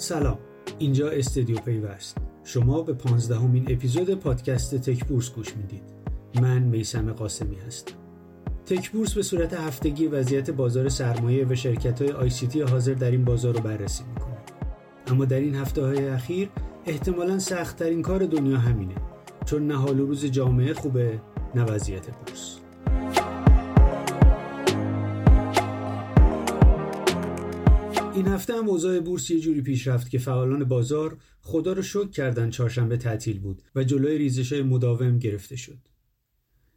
سلام. اینجا استودیو پیوست. شما به پانزدهمین اپیزود پادکست تک بورس گوش می‌دید. من میسم قاسمی هستم. تک بورس به صورت هفتگی وضعیت بازار سرمایه و شرکت های تی حاضر در این بازار رو بررسی می‌کنه. اما در این هفته های اخیر احتمالا سختترین کار دنیا همینه چون نه حال روز جامعه خوبه نه وضعیت بورس. این هفته هم اوضاع بورس یه جوری پیش رفت که فعالان بازار خدا رو شکر کردن چهارشنبه تعطیل بود و جلوی ریزش های مداوم گرفته شد.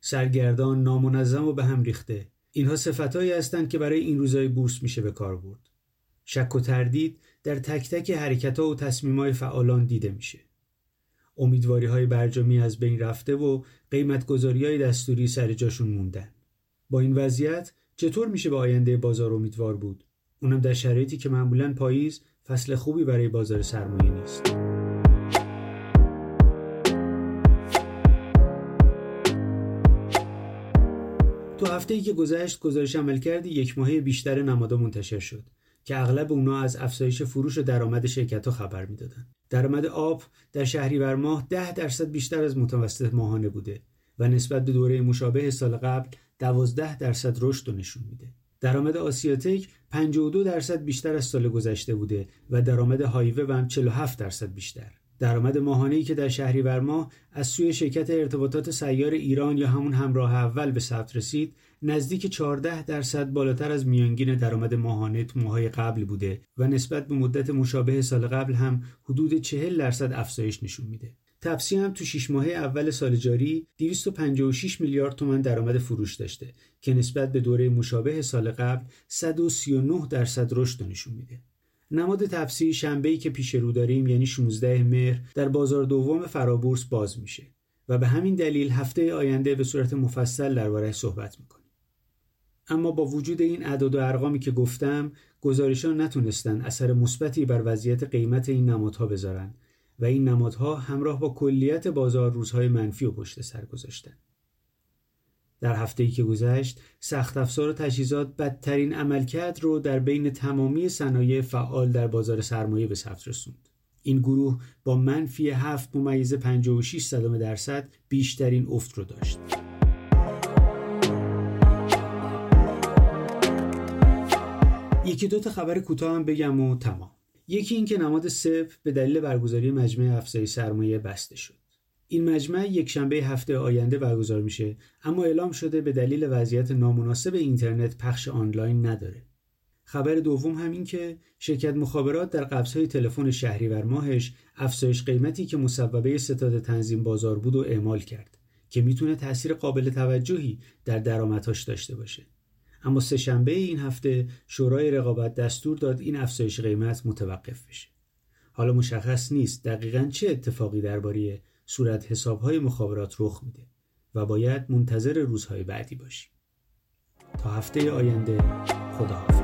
سرگردان، نامنظم و به هم ریخته. اینها صفتهایی هستند که برای این روزای بورس میشه به کار برد. شک و تردید در تک تک حرکت ها و تصمیم های فعالان دیده میشه. امیدواری های برجامی از بین رفته و قیمت گذاری های دستوری سر جاشون موندن. با این وضعیت چطور میشه به آینده بازار امیدوار بود؟ اونم در شرایطی که معمولا پاییز فصل خوبی برای بازار سرمایه نیست. تو هفته ای که گذشت گزارش عمل کردی یک ماهه بیشتر نمادا منتشر شد که اغلب اونا از افزایش فروش و درآمد شرکت ها خبر می‌دادن. درآمد آب در شهریور ماه 10 درصد بیشتر از متوسط ماهانه بوده و نسبت به دوره مشابه سال قبل 12 درصد رشد نشون میده. درآمد آسیاتک 52 درصد بیشتر از سال گذشته بوده و درآمد هایوه هم 47 درصد بیشتر. درآمد ماهانه‌ای که در شهریور ماه از سوی شرکت ارتباطات سیار ایران یا همون همراه اول به ثبت رسید نزدیک 14 درصد بالاتر از میانگین درآمد ماهانه تو ماهای قبل بوده و نسبت به مدت مشابه سال قبل هم حدود 40 درصد افزایش نشون میده. تپسی هم تو 6 ماهه اول سال جاری 256 میلیارد تومان درآمد فروش داشته که نسبت به دوره مشابه سال قبل 139 درصد رشد نشون میده. نماد تپسی شنبه که پیش رو داریم یعنی 16 مهر در بازار دوم فرابورس باز میشه و به همین دلیل هفته آینده به صورت مفصل درباره صحبت می‌کنیم. اما با وجود این اعداد و ارقامی که گفتم گزارشان نتونستن اثر مثبتی بر وضعیت قیمت این نمادها بذارن و این نمادها همراه با کلیت بازار روزهای منفی و پشت سر گذاشتن. در هفته ای که گذشت سخت افزار و تجهیزات بدترین عملکرد رو در بین تمامی صنایع فعال در بازار سرمایه به ثبت رسوند. این گروه با منفی 7 ممیز 56 صدام درصد بیشترین افت رو داشت. یکی دو تا خبر کوتاه هم بگم و تمام. یکی اینکه نماد سپ به دلیل برگزاری مجمع افزایی سرمایه بسته شد. این مجمع یک شنبه هفته آینده برگزار میشه اما اعلام شده به دلیل وضعیت نامناسب اینترنت پخش آنلاین نداره. خبر دوم هم این که شرکت مخابرات در قبضهای تلفن شهریور ماهش افزایش قیمتی که مصوبه ستاد تنظیم بازار بود و اعمال کرد که می‌تونه تاثیر قابل توجهی در درآمدهاش داشته باشه. اما سه شنبه این هفته شورای رقابت دستور داد این افزایش قیمت متوقف بشه. حالا مشخص نیست دقیقا چه اتفاقی درباره صورت حسابهای مخابرات رخ میده و باید منتظر روزهای بعدی باشیم. تا هفته آینده خدا